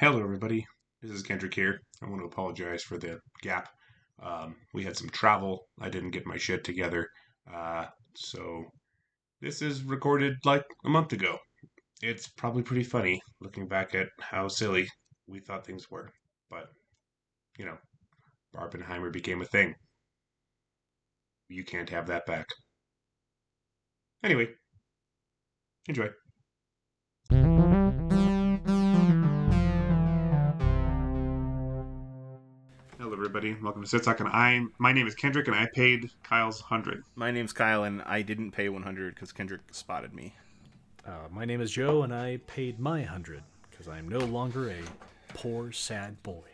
Hello, everybody. This is Kendrick here. I want to apologize for the gap. Um, we had some travel. I didn't get my shit together. Uh, so this is recorded like a month ago. It's probably pretty funny looking back at how silly we thought things were. But, you know, Barbenheimer became a thing. You can't have that back. Anyway, enjoy. Everybody. Welcome to SitSoc. And I'm my name is Kendrick, and I paid Kyle's hundred. My name's Kyle, and I didn't pay 100 because Kendrick spotted me. Uh, my name is Joe, and I paid my hundred because I am no longer a poor, sad boy.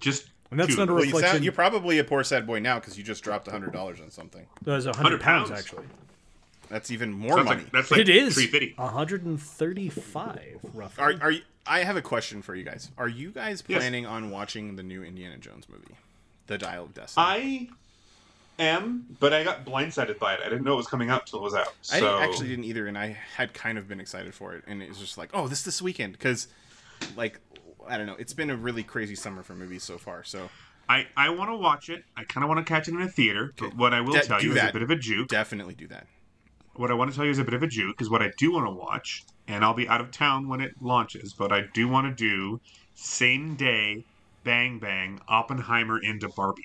Just And that's not a Well, you reflection. sound, you're probably a poor sad boy now because you just dropped $100 on something. That was a 100 hundred pounds, pounds? actually. That's even more Sounds money. like that's like it is three fifty. hundred and thirty-five, roughly. Are, are you, I have a question for you guys. Are you guys Yes. planning on watching the new Indiana Jones movie, The Dial of Destiny? I am, but I got blindsided by it. I didn't know it was coming out till it was out. I So actually didn't either, and I had kind of been excited for it, and it was just like, oh, this this weekend because, like, I don't know, it's been a really crazy summer for movies so far. So I, I want to watch it. I kind of want to catch it in a theater. But what I will Da- tell you is a bit of a juke. definitely do that. What I want to tell you is a bit of a juke because what I do want to watch, and I'll be out of town when it launches, but I do want to do same day, bang bang, Oppenheimer into Barbie.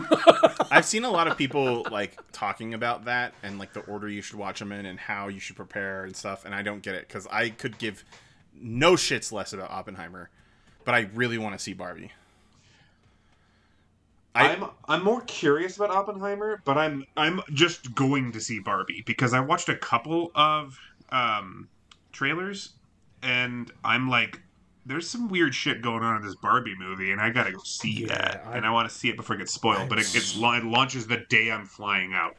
I've seen a lot of people like talking about that and like the order you should watch them in and how you should prepare and stuff, and I don't get it because I could give no shits less about Oppenheimer, but I really want to see Barbie. I- I'm I'm more curious about Oppenheimer, but I'm I'm just going to see Barbie because I watched a couple of um, trailers, and I'm like, there's some weird shit going on in this Barbie movie, and I gotta go see Yeah, that, I- and I want to see it before it gets spoiled. but it I'm la- it launches the day I'm flying out,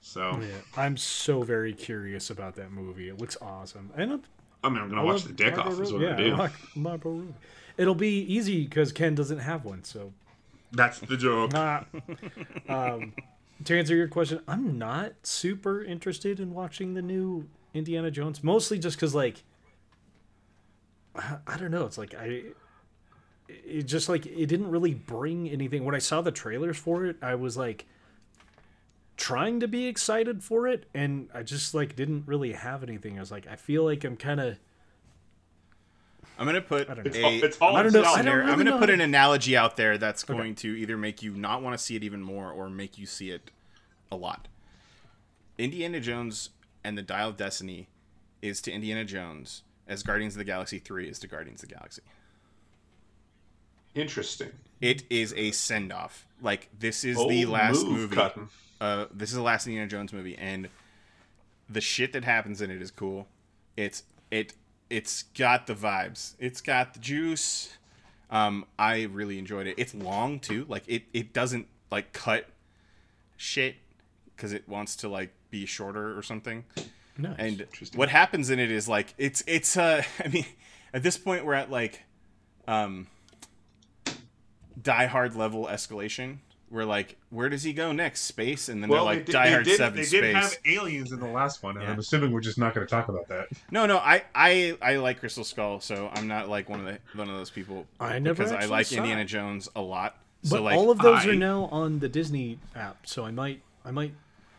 so Yeah, I'm so very curious about that movie. It looks awesome, and I'm, I mean I'm gonna I watch the dick Margot off. Is what I'm yeah, gonna do. I Robbie. It'll be easy because Ken doesn't have one. So, That's the joke. ah. um, to answer your question, I'm not super interested in watching the new Indiana Jones, mostly just because like I, I don't know. It's like I. It just like it didn't really bring anything. When I saw the trailers for it, I was like trying to be excited for it, and I just like didn't really have anything. I was like, I feel like I'm kind of I'm gonna put don't know. A, all, it's all I don't know- I don't there- I'm gonna know put an analogy out there that's going to either make you not want to see it even more or make you see it a lot. Indiana Jones and the Dial of Destiny is to Indiana Jones as Guardians of the Galaxy 3 is to Guardians of the Galaxy. Interesting. It is a send off. Like this is Old the last move, movie. Cotton. Uh, this is the last Indiana Jones movie, and the shit that happens in it is cool. It's it it's got the vibes. It's got the juice. Um, I really enjoyed it. It's long too. Like it it doesn't like cut shit because it wants to like be shorter or something. nice. And Interesting. what happens in it is like it's it's uh I mean at this point we're at like um die hard level escalation. We're like, where does he go next? Space, and then Well, they're like they, did, Die they, Hard did, Seven they Space. did have aliens in the last one, and Yeah. I'm assuming we're just not going to talk about that. No, no, I, I I like Crystal Skull, so I'm not like one of the one of those people. I never because I like saw Indiana it. Jones a lot. but So like all of those I- are now on the Disney app, so I might I might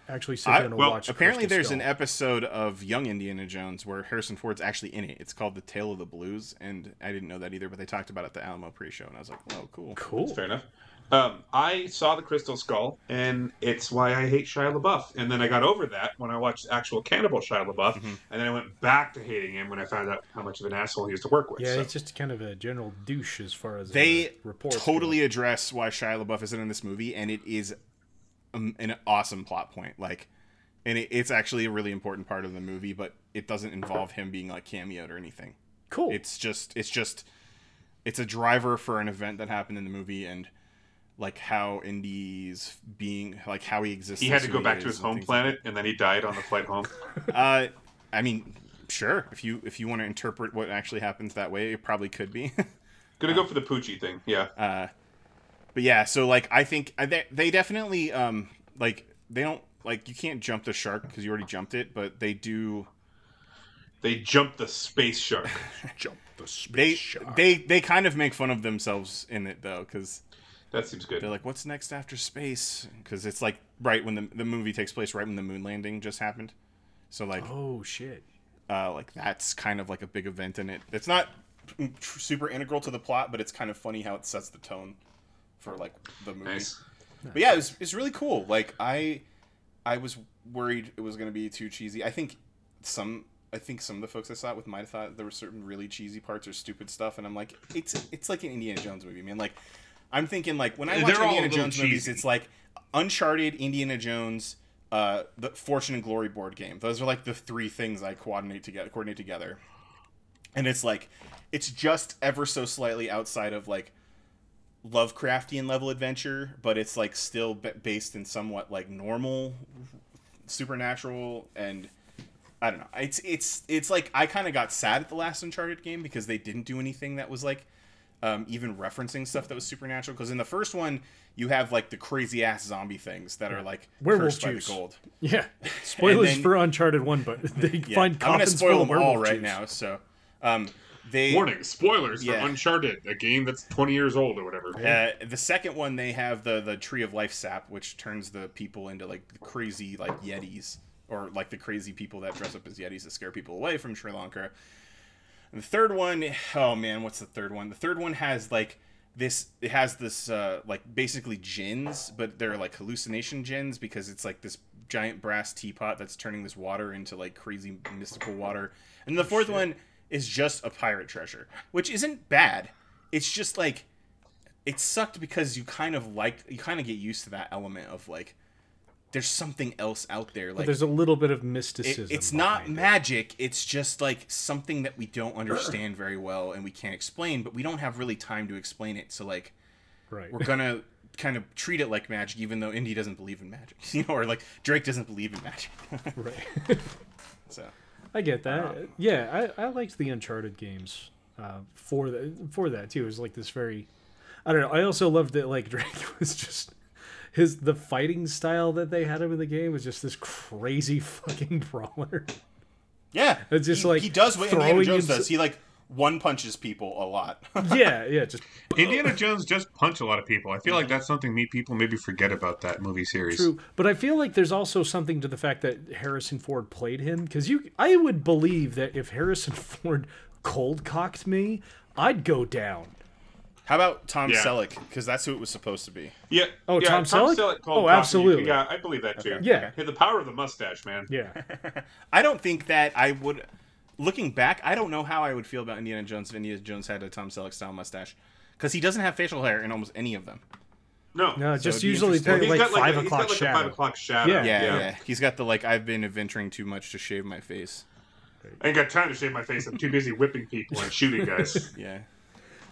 actually sit I- down and well, watch. apparently Crystal there's an episode of Young Indiana Jones where Harrison Ford's actually in it. It's called The Tale of the Blues, and I didn't know that either, but they talked about it at the Alamo pre-show, and I was like, oh, cool. cool. Fair enough. Um, I saw the Crystal Skull, and it's why I hate Shia LaBeouf. And then I got over that when I watched actual Cannibal Shia LaBeouf, Mm-hmm. and then I went back to hating him when I found out how much of an asshole he used to work with. Yeah, so. it's just kind of a general douche as far as They uh, reports. totally address why Shia LaBeouf isn't in this movie, and it is um, an awesome plot point. Like, and it, it's actually a really important part of the movie, but it doesn't involve him being like cameoed or anything. cool. It's just, it's just, it's a driver for an event that happened in the movie, and like how Indy's being, like how he exists. he had to go back to his home things like planet, and then he died on the flight home. Uh, I mean, sure. If you if you want to interpret what actually happens that way, it probably could be. Gonna go for the Poochie thing. Yeah. Uh, but yeah, so like I think they, they definitely um like they don't like you can't jump the shark because you already jumped it, but they do They jump the space shark. Jump the space They shark. they they kind of make fun of themselves in it though, because That seems good. they're like, "What's next after space?" Because it's like right when the the movie takes place right when the moon landing just happened. So like oh shit. uh, like that's kind of like a big event in it. It's not super integral to the plot, but it's kind of funny how it sets the tone for like the movie. Nice. But yeah, it was, it's really cool. Like I, I was worried it was gonna be too cheesy. I think some, I think some of the folks I saw it with might have thought there were certain really cheesy parts or stupid stuff, and I'm like, it's it's like an Indiana Jones movie, man. Like I'm thinking like when I watch They're Indiana Jones movies, it's like Uncharted, Indiana Jones, uh, the Fortune and Glory board game. Those are like the three things I coordinate together. Coordinate together, and it's like it's just ever so slightly outside of like Lovecraftian level adventure, but it's like still based in somewhat like normal supernatural and I don't know. It's it's it's like I kind of got sad at the last Uncharted game because they didn't do anything that was like um, even referencing stuff that was supernatural. Because in the first one, you have like the crazy ass zombie things that are like Werewolf cursed by the juice. gold. Yeah. Spoilers then- for Uncharted One, but they Yeah. find I'm gonna spoil them all right juice. now. So um, they Warning: spoilers Yeah. for Uncharted, a game that's 20 years old or whatever. Uh, the second one, they have the the tree of life sap, which turns the people into like crazy like yetis, or like the crazy people that dress up as yetis to scare people away from Sri Lanka. And the third one, oh man, what's the third one? The third one has like this. It has this uh, like basically gins, but they're like hallucination gins because it's like this giant brass teapot that's turning this water into like crazy mystical water. And the fourth one is just a pirate treasure, which isn't bad. It's just like it sucked because you kind of like you kind of get used to that element of like there's something else out there But like there's a little bit of it- mysticism. it's not behind it. magic it's just like something that we don't understand very well and we can't explain but we don't have really time to explain it so like right. we're gonna kind of treat it like magic even though indy doesn't believe in magic you know or like drake doesn't believe in magic right. so I get that. yeah, I, I liked the Uncharted games uh, for the, for that too. It was like this very, I don't know. I also loved that like Drake was just his the fighting style that they had him in the game was just this crazy fucking brawler. yeah It's just he, like he does what indiana jones his- does he like one punches people a lot yeah, yeah, just Indiana Jones just punch a lot of people. I feel like that's something me people maybe forget about that movie series. True, but I feel like there's also something to the fact that Harrison Ford played him because you, I would believe that if Harrison Ford cold cocked me, I'd go down. how about tom Yeah. selleck because that's who it was supposed to be Yeah. Oh, yeah, Tom Selleck? called Oh, Coffee. absolutely. Yeah, I believe that too. Yeah. Hey, the power of the mustache, man. Yeah, I don't think that I would. Looking back, I don't know how I would feel about Indiana Jones if Indiana Jones had a Tom Selleck style mustache, because he doesn't have facial hair in almost any of them. No. no, So just usually interesting. pick, He's like got like five a, he's o'clock got like shadow. a five o'clock shadow. Yeah. Yeah, yeah, yeah. He's got the like I've been adventuring too much to shave my face. I ain't got time to shave my face. I'm too busy whipping people and shooting guys. Yeah.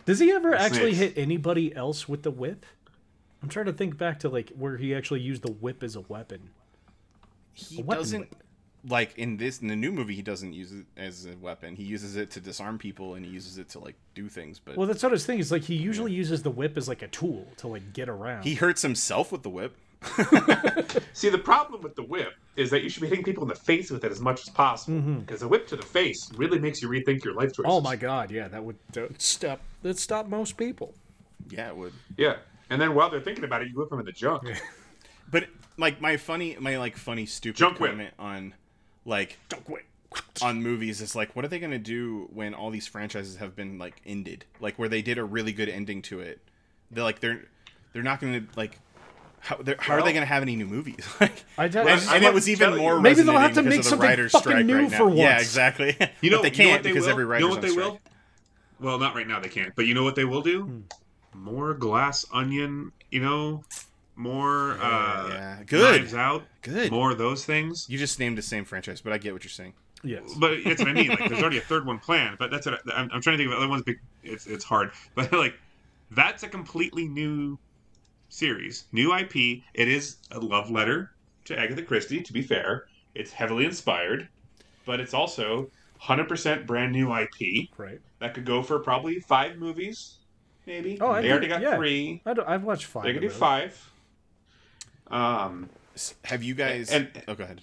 Does he ever actually snakes. hit anybody else with the whip? I'm trying to think back to like where he actually used the whip as a weapon. He A weapon doesn't whip. Like in this in the new movie. He doesn't use it as a weapon. He uses it to disarm people and he uses it to like do things. But Well, that's what I was thinking. Is like he usually uses the whip as like a tool to like get around. he hurts himself with the whip. See, the problem with the whip is that you should be hitting people in the face with it as much as possible. Mm-hmm. Because a whip to the face really makes you rethink your life choices. oh my god, yeah, that would stop that stop most people. Yeah, it would. Yeah. And then while they're thinking about it, you whip them in the junk. But like my funny, my like funny stupid Junk whip. comment on like Don't quit. on movies is like, what are they gonna do when all these franchises have been like ended? Like where they did a really good ending to it. They're like they're they're not gonna like. How, how are they going to have any new movies? like, I and, don't- and I'm it was even more. Maybe they'll have to make something fucking strike new right now. for Yeah, exactly. You know, but they can't what they because will? every you writer's know what they strike. will? Well, not right now they can't. But you know what they will do? Hmm. More glass onion, you know, more uh yeah. Good. Knives out, Good. more of those things. You just named the same franchise, but I get what you're saying. Yes. But that's what I mean. Like, there's already a third one planned. But that's what I, I'm, I'm trying to think of other ones. Big, it's it's hard. But like, that's a completely new series, new IP. It is a love letter to Agatha Christie. To be fair, it's heavily inspired, but it's also 100% brand new IP Right. that could go for probably five movies, maybe. Oh, I they think- already got yeah. three. I don't, I've watched five. They of could do those. five. Um, Have you guys? And- oh, go ahead.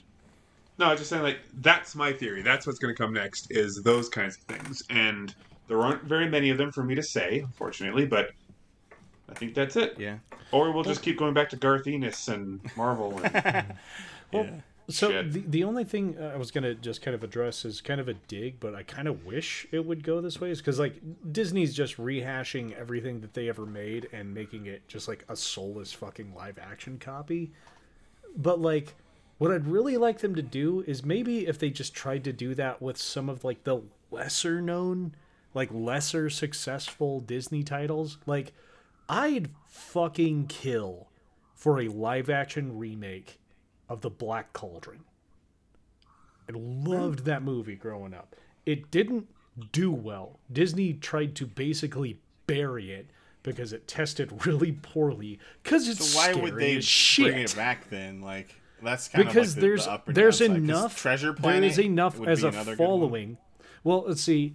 No, I was just saying like that's my theory. That's what's going to come next is those kinds of things, and there aren't very many of them for me to say, unfortunately. But I think that's it. Yeah. Or we'll just keep going back to Garth Ennis and Marvel. And, Well, so Shit. the, the only thing I was gonna just kind of address is kind of a dig, but I kind of wish it would go this way, is because like Disney's just rehashing everything that they ever made and making it just like a soulless fucking live action copy. But like, what I'd really like them to do is maybe if they just tried to do that with some of like the lesser known, like lesser successful Disney titles, like I'd fucking kill for a live action remake of The Black Cauldron. I loved that movie growing up. It didn't do well. Disney tried to basically bury it because it tested really poorly because it's So why would they bring it back then? Like that's kind because of like the, there's the there's enough Treasure there Planet. is enough as a another good one. following. Well, let's see.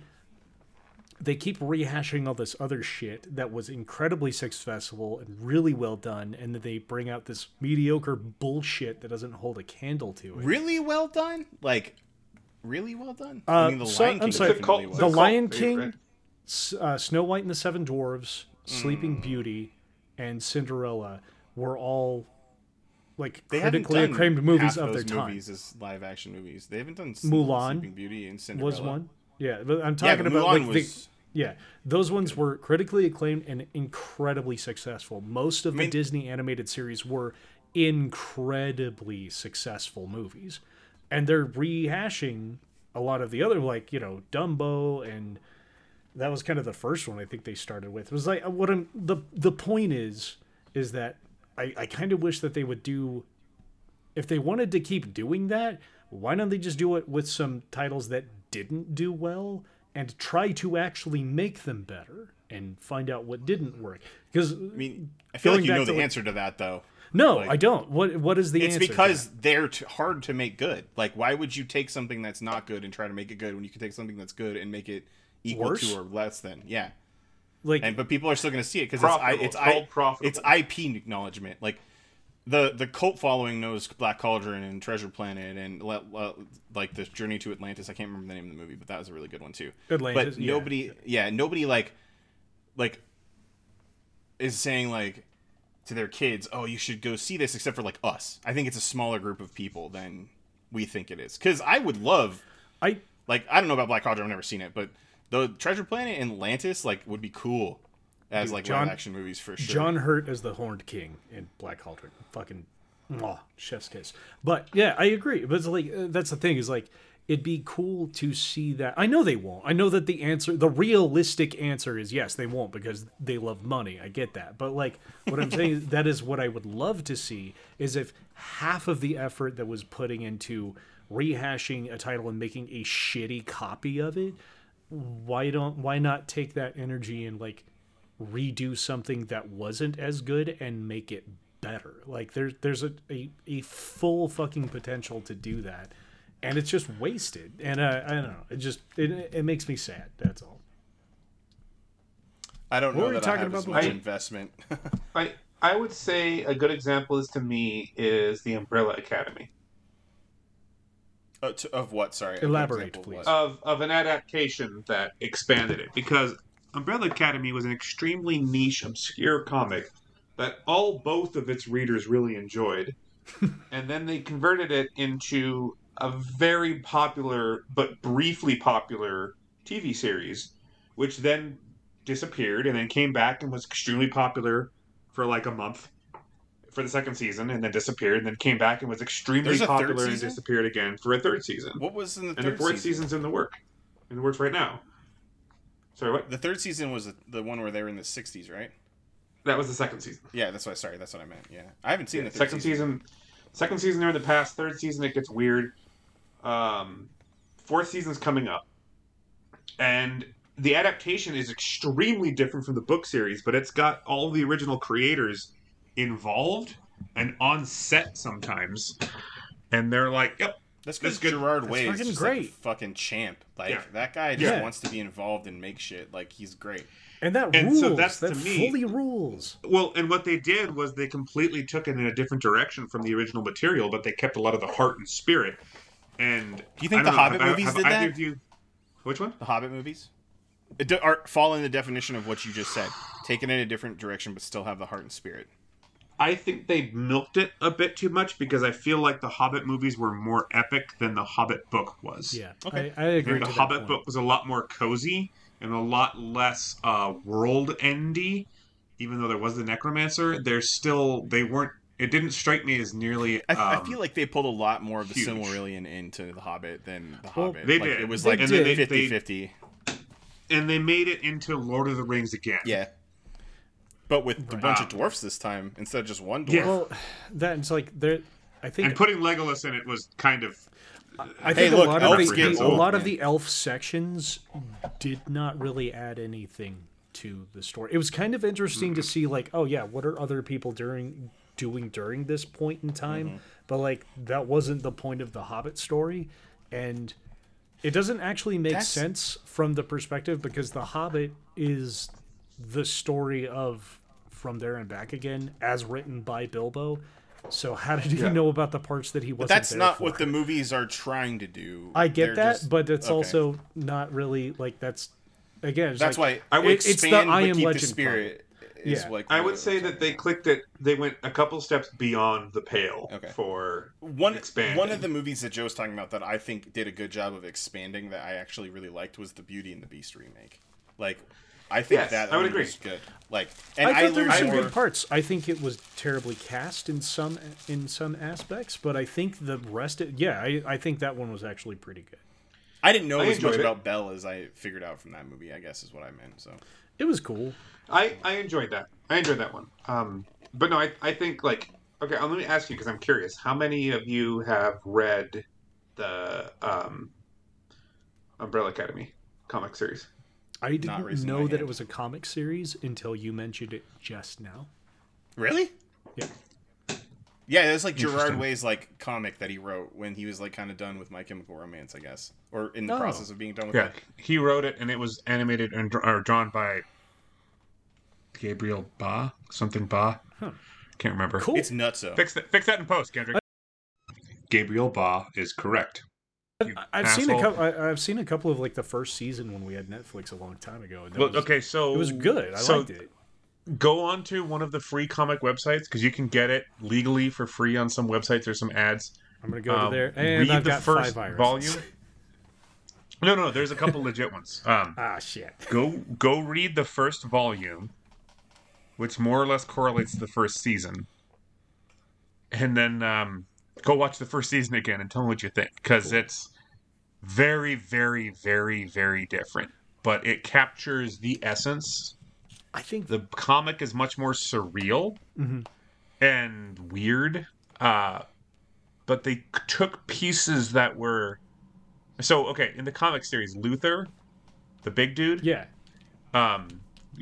They keep rehashing all this other shit that was incredibly successful and really well done, and then they bring out this mediocre bullshit that doesn't hold a candle to it. Really well done. Like really well done. Uh, I mean, the so- Lion I'm King sorry, definitely cult- was. The cult Lion. King, uh, Snow White and the Seven Dwarves, Mm. Sleeping Beauty, and Cinderella were all like They critically done acclaimed movies half of their those time. movies as live action movies. They haven't done S- Mulan Sleeping Beauty, and Cinderella. Was one, yeah, but I'm Yeah, talking but about Mulan like the, was. Yeah, those ones were critically acclaimed and incredibly successful. Most of the mean- Disney animated series were incredibly successful movies, and they're rehashing a lot of the other, like you know, Dumbo, and that was kind of the first one I think they started with. It was like what I'm the the point is is that I I kind of wish that they would do if they wanted to keep doing that, why don't they just do it with some titles that didn't do well and try to actually make them better and find out what didn't work? Because I mean, I feel like you know the what- answer to that though. no, like- I don't. What what is the It's answer? to because that? they're t- hard to make good. Like, why would you take something that's not good and try to make it good when you can take something that's good and make it equal Worse? to or less than? Yeah. like and but people are still going to see it because Profitable. it's It's I, called it's profitable. it's IP acknowledgement. Like the the cult following knows Black Cauldron and Treasure Planet and le- like the Journey to Atlantis. I can't remember the name of the movie, but that was a really good one too. Atlantis, but yeah. nobody, yeah, nobody like like is saying like to their kids, "Oh, you should go see this," except for like us. I think it's a smaller group of people than we think it is. Because I would love I like I don't know about Black Cauldron, I've never seen it, but the Treasure Planet and Atlantis like would be cool as like John- live action movies for sure. John Hurt as the Horned King in Black Cauldron. Fucking, mwah, chef's kiss. But yeah, I agree. But it's like uh, that's the thing is like it'd be cool to see that. I know they won't. I know that the answer, the realistic answer is yes, they won't because they love money. I get that. But like what I'm saying, is that is what I would love to see is if half of the effort that was putting into rehashing a title and making a shitty copy of it why don't why not take that energy and like redo something that wasn't as good and make it better like there's there's a, a, a full fucking potential to do that and it's just wasted and uh, i don't know it just it, it makes me sad that's all I don't What know were we that I talking have as about much before? investment. I I would say a good example is to me is the Umbrella Academy Uh, to- of what? Sorry. Elaborate, example please. what? of of an adaptation that expanded it because Umbrella Academy was an extremely niche, obscure comic that all both of its readers really enjoyed, and then they converted it into a very popular but briefly popular TV series, which then disappeared and then came back and was extremely popular for like a month for the second season and then disappeared and then came back and was extremely There's a third popular and disappeared again for a third season. what was in the And third the fourth season? season's in the work. In the works right now. Sorry, what? The third season was the, the one where they were in the 60s, right? That was the second season. Yeah, that's what. Sorry, that's what I meant. Yeah, I haven't seen Yeah, the second season. Second season they're in the past. Third season it gets weird. Um, fourth season's coming up, and the adaptation is extremely different from the book series, but it's got all the original creators involved and on set sometimes, and they're like, "Yep, That's That's because good. Gerard That's Way is fucking just like a great. fucking champ. Like Yeah. that guy just Yeah. wants to be involved and make shit. Like he's great. and that And rules so that's, that to me- fully rules Well, and what they did was they completely took it in a different direction from the original material, but they kept a lot of the heart and spirit. And Do you think the know, Hobbit have movies have did that? you- which one? The Hobbit movies it do, are fall in the definition of what you just said. Take it in a different direction, but still have the heart and spirit. I think they milked it a bit too much because I feel like the Hobbit movies were more epic than the Hobbit book was. Yeah, Okay. I, I agree. And the to that Hobbit point. book was a lot more cozy and a lot less uh, world endy. Even though there was the necromancer, there's still they weren't. It didn't strike me as nearly. I, I um, feel like they pulled a lot more of the huge. Silmarillion into the Hobbit than the Well, Hobbit. They like, did. It was They like did. And then they- 50 they- 50. and they made it into Lord of the Rings again. Yeah. But with a bunch of dwarfs this time instead of just one dwarf. Yeah. Well, that's like there. I think And putting Legolas in it was kind of. I Hey, think look, a lot elves of get the, a old, lot of the elf sections did not really add anything to the story. It was kind of interesting to see, like, oh yeah, what are other people during doing during this point in time? Mm-hmm. But like that wasn't the point of the Hobbit story, and it doesn't actually make That's- sense from the perspective because the Hobbit is the story of from there and back again as written by Bilbo. So how did he Yeah. know about the parts that he wasn't? That's there not for? what the movies are trying to do. I get They're that, just- but it's okay. also not really like that's again. It's That's like, why I would it- it's the expand I but am keep legend the spirit. Is Yeah. like I would say that they clicked it. They went a couple steps beyond the pale Okay. for one expanding. one of the movies that Joe's talking about that I think did a good job of expanding that I actually really liked was the Beauty and the Beast remake. Like, I think Yes, that I would agree. was good. Like, and I I, thought there were some more. good parts. I think it was terribly cast in some in some aspects, but I think the rest. Of, yeah, I, I think that one was actually pretty good. I didn't know I as much it. about Belle as I figured out from that movie. I guess is what I meant. So It was cool. I I enjoyed that. I enjoyed that one. Um, but no, I I think like okay. uh, Let me ask you because I'm curious. How many of you have read the um, Umbrella Academy comic series? I didn't know my that it was a comic series until you mentioned it just now. really, Yeah. yeah, it's like Gerard Way's like comic that he wrote when he was like kind of done with My Chemical Romance, I guess, or in the Oh. process of being done with Yeah, it. he wrote it, and it was animated and or drawn by Gabriel Ba, something Ba. Can't remember. Cool. It's nutso. Fix that. Fix that in post, Kendrick. Gabriel Ba is correct. You I've seen a couple. I've seen a couple of like the first season when we had Netflix a long time ago. Well, was, okay, so it was good. I so liked it. Go on to one of the free comic websites because you can get it legally for free on some websites. There's some ads. I'm gonna go Um, to there, and read I've the first volume. No, no, there's a couple legit ones. Um, Ah, shit. go go read the first volume, which more or less correlates to the first season, and then um, go watch the first season again and tell me what you think because it's very, very, very, very different. But it captures the essence. I think The comic is much more surreal Mhm. and weird. Uh, but they took pieces that were so okay in the comic series. Luther, the big dude, yeah. um,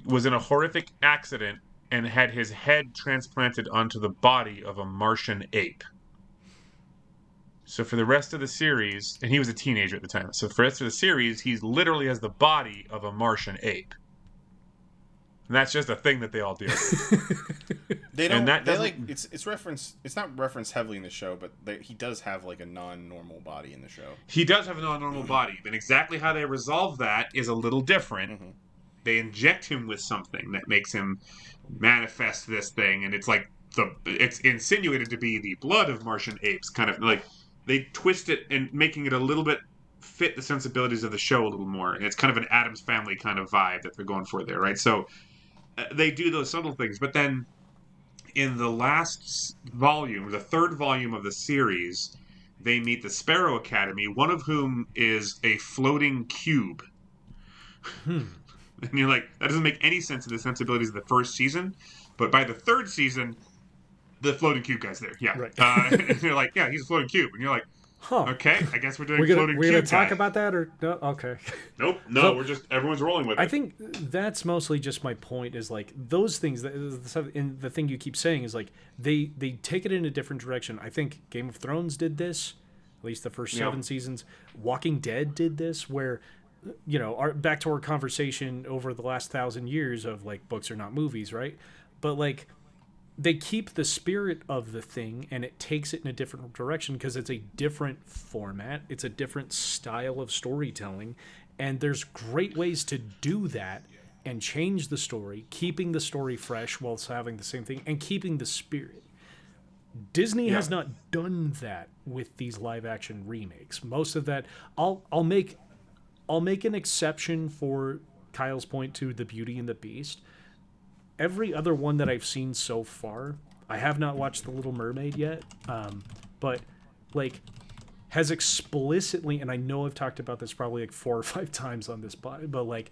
was in a horrific accident and had his head transplanted onto the body of a Martian ape. So for the rest of the series, and he was a teenager at the time. So for the rest of the series, he's literally has the body of a Martian ape. And that's just a thing that they all do. They don't. And that they like it's it's reference. It's not referenced heavily in the show, but they, he does have like a non-normal body in the show. he does have a non-normal body, and exactly how they resolve that is a little different. Mhm. They inject him with something that makes him manifest this thing, and it's like the it's insinuated to be the blood of Martian apes, kind of like they twist it and making it a little bit fit the sensibilities of the show a little more. And it's kind of an Addams Family kind of vibe that they're going for there, right? So uh, they do those subtle things, but then in the last volume, the third volume of the series, they meet the Sparrow Academy, one of whom is a floating cube. Hmm. And you're like, that doesn't make any sense in the sensibilities of the first season. But by the third season, the floating cube guy's there. Yeah. Right. Uh, and you're like, yeah, he's a floating cube. And you're like, Huh. okay, I guess we're doing We're gonna floating we're gonna cube talk guy. about that or no? Okay. Nope. No, So- we're just everyone's rolling with it. I think that's mostly just my point. Is like those things that the and the thing you keep saying is like they they take it in a different direction. I think Game of Thrones did this, at least the first Yeah. seven seasons. Walking Dead did this, where you know our back to our conversation over the last thousand years of like books are not movies, right? But like they keep the spirit of the thing and it takes it in a different direction because it's a different format it's a different style of storytelling and there's great ways to do that and change the story keeping the story fresh whilst having the same thing and keeping the spirit. Disney has not done that with these live action remakes. Most of that i'll i'll make i'll make an exception for kyle's point to the beauty and the beast every other one that I've seen so far, I have not watched The Little Mermaid yet, um, but like has explicitly, and I know I've talked about this probably like four or five times on this, pod, but like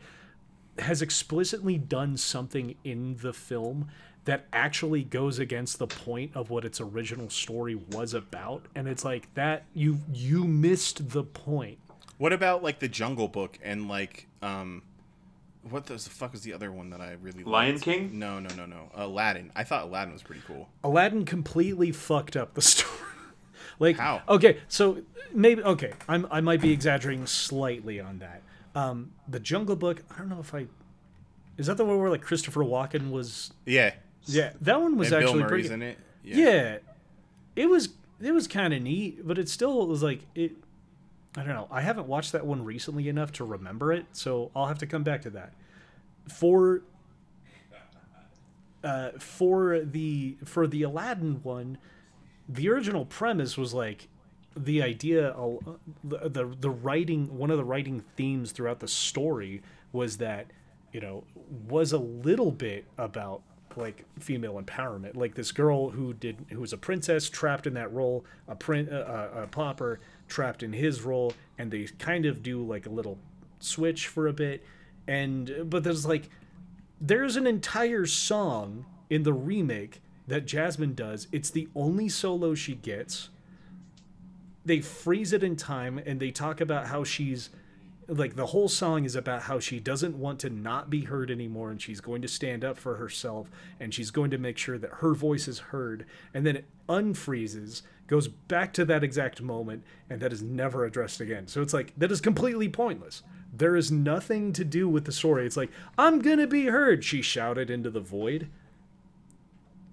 has explicitly done something in the film that actually goes against the point of what its original story was about, and it's like that you you missed the point. What about like the Jungle Book and like um, what the fuck was the other one that I really Lion liked? King? No, no, no, no. Aladdin. I thought Aladdin was pretty cool. Aladdin completely fucked up the story. like How? Okay, so maybe okay, I'm I might be exaggerating slightly on that. Um, the Jungle Book. I don't know if I is that the one where like Christopher Walken was. Yeah. Yeah, that one was and Bill actually Murray's pretty. in it. Yeah. it was it was kind of neat, but it still was like it. I don't know. I haven't watched that one recently enough to remember it, so I'll have to come back to that. For uh, for the for the Aladdin one, the original premise was like the idea uh, the, the the writing one of the writing themes throughout the story was that you know was a little bit about like female empowerment like this girl who did who was a princess trapped in that role a print uh, a pauper trapped in his role and they kind of do like a little switch for a bit and but there's like there's an entire song in the remake that Jasmine does. It's the only solo she gets. They freeze it in time and they talk about how she's like the whole song is about how she doesn't want to not be heard anymore and she's going to stand up for herself and she's going to make sure that her voice is heard and then it unfreezes goes back to that exact moment and that is never addressed again. So it's like that is completely pointless. There is nothing to do with the story. It's like i'm gonna be heard she shouted into the void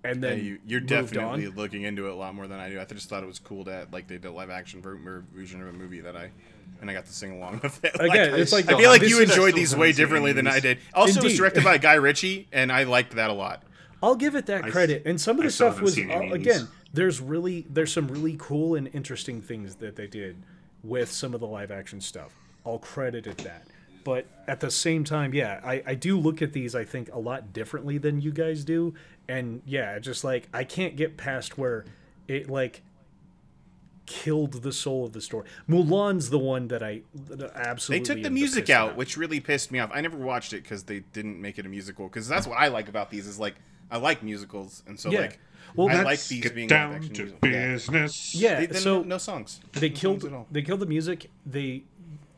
and Yeah, then you, you're moved definitely on. looking into it a lot more than I do. I just thought it was cool that like they did a live action version of a movie that I and I got to sing along with it. Again, it's like I the- feel like you enjoyed these way seen differently than. I did. Also, it was directed by Guy Ritchie, and I liked that a lot. I'll give it that credit. And some of the still stuff was seen uh, any of these. again. There's really there's some really cool and interesting things that they did with some of the live action stuff. I'll credit it that. But at the same time, yeah, I, I do look at these I think a lot differently than you guys do. And yeah, just like I can't get past where it like killed the soul of the story. Mulan's the one that I that They took the music pissed out, about. which really pissed me off. I never watched it because they didn't make it a musical. Because that's what I like about these is like I like musicals, and so Yeah. like Well, I Let's like these Get being down live action to musicals. Business. Yeah, They, they so no, no songs. they No killed songs at all. they killed the music they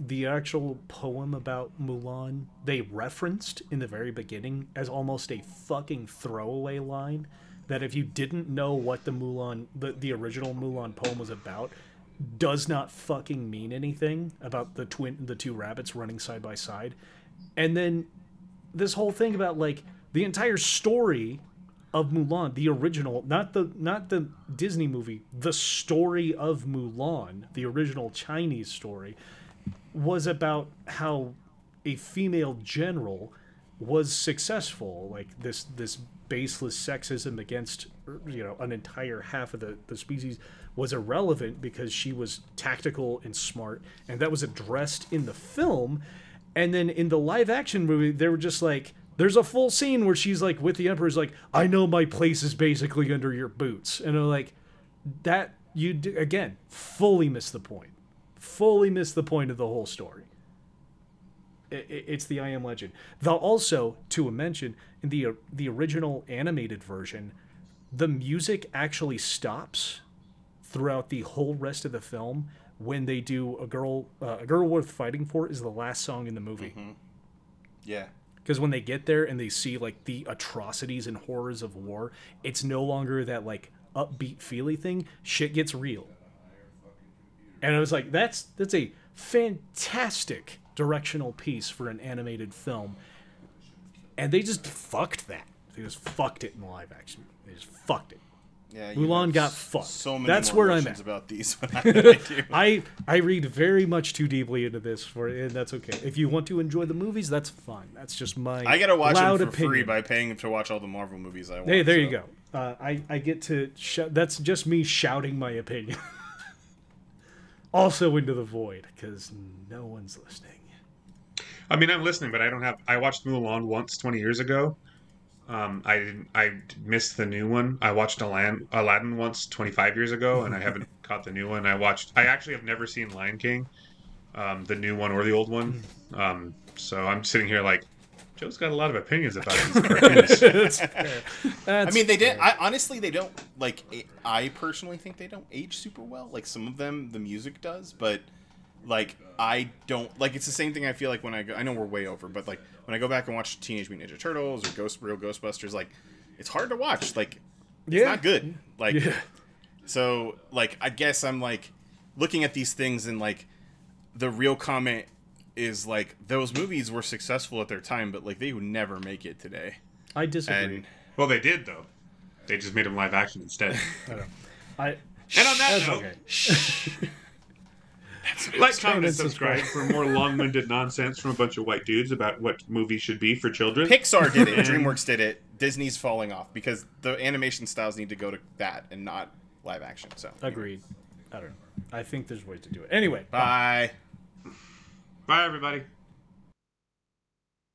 the actual poem about mulan they referenced in the very beginning as almost a fucking throwaway line that if you didn't know what the mulan the, the original mulan poem was about does not fucking mean anything about the twin the two rabbits running side by side. And then this whole thing about like the entire story of Mulan, the original, not the not the Disney movie, the story of Mulan, the original Chinese story, was about how a female general was successful, like this this baseless sexism against you know an entire half of the, the species was irrelevant because she was tactical and smart and that was addressed in the film. And then in the live action movie they were just like there's a full scene where she's like with the emperor's like i know my place is basically under your boots. And i'm like that you again fully miss the point fully miss the point of the whole story. It's the I Am Legend. Though also to a mention in the the original animated version, the music actually stops throughout the whole rest of the film when they do a girl uh, a girl worth fighting for is the last song in the movie. Yeah. because when they get there and they see like the atrocities and horrors of war it's no longer that like upbeat feely thing. Shit gets real and i was like that's that's a fantastic directional piece for an animated film and they just fucked that They just fucked it in live action. They just fucked it. Yeah, Mulan got fucked. So many That's where I'm at. about these. I. I I read very much too deeply into this for, and that's okay. If you want to enjoy the movies, that's fine. That's just my I gotta watch them for free by paying to watch all the Marvel movies I want. Hey, there you go. Uh, I I get to sh- that's just me shouting my opinion. also into the void because no one's listening. I mean, I'm listening, but I don't have. I watched Mulan once 20 years ago. Um, I didn't. I missed the new one. I watched Aladdin, Aladdin once 25 years ago, and I haven't caught the new one. I watched. I actually have never seen Lion King, um, the new one or the old one. Um, so I'm sitting here like, Joe's got a lot of opinions about these cartoons. that's fair. I mean, they did. I honestly, they don't like. I personally think they don't age super well. Like some of them, the music does, but like I don't like. It's the same thing. I feel like when I go. I know we're way over, but like when I go back and watch Teenage Mutant Ninja Turtles or Ghost Real Ghostbusters, like it's hard to watch. Like it's Yeah. not good. Like Yeah. so, like I guess I'm like looking at these things and like the real comment is like those movies were successful at their time, but like they would never make it today. I disagree. And well, they did though. They just made them live action instead. I don't. I And on that that's note, okay. like, comment, and and subscribe for more long-winded nonsense from a bunch of white dudes about what movies should be for children. Pixar did it, DreamWorks did it, Disney's falling off because the animation styles need to go to that and not live action. So Agreed. I don't know. I think there's ways to do it. Anyway, bye. Bye, everybody.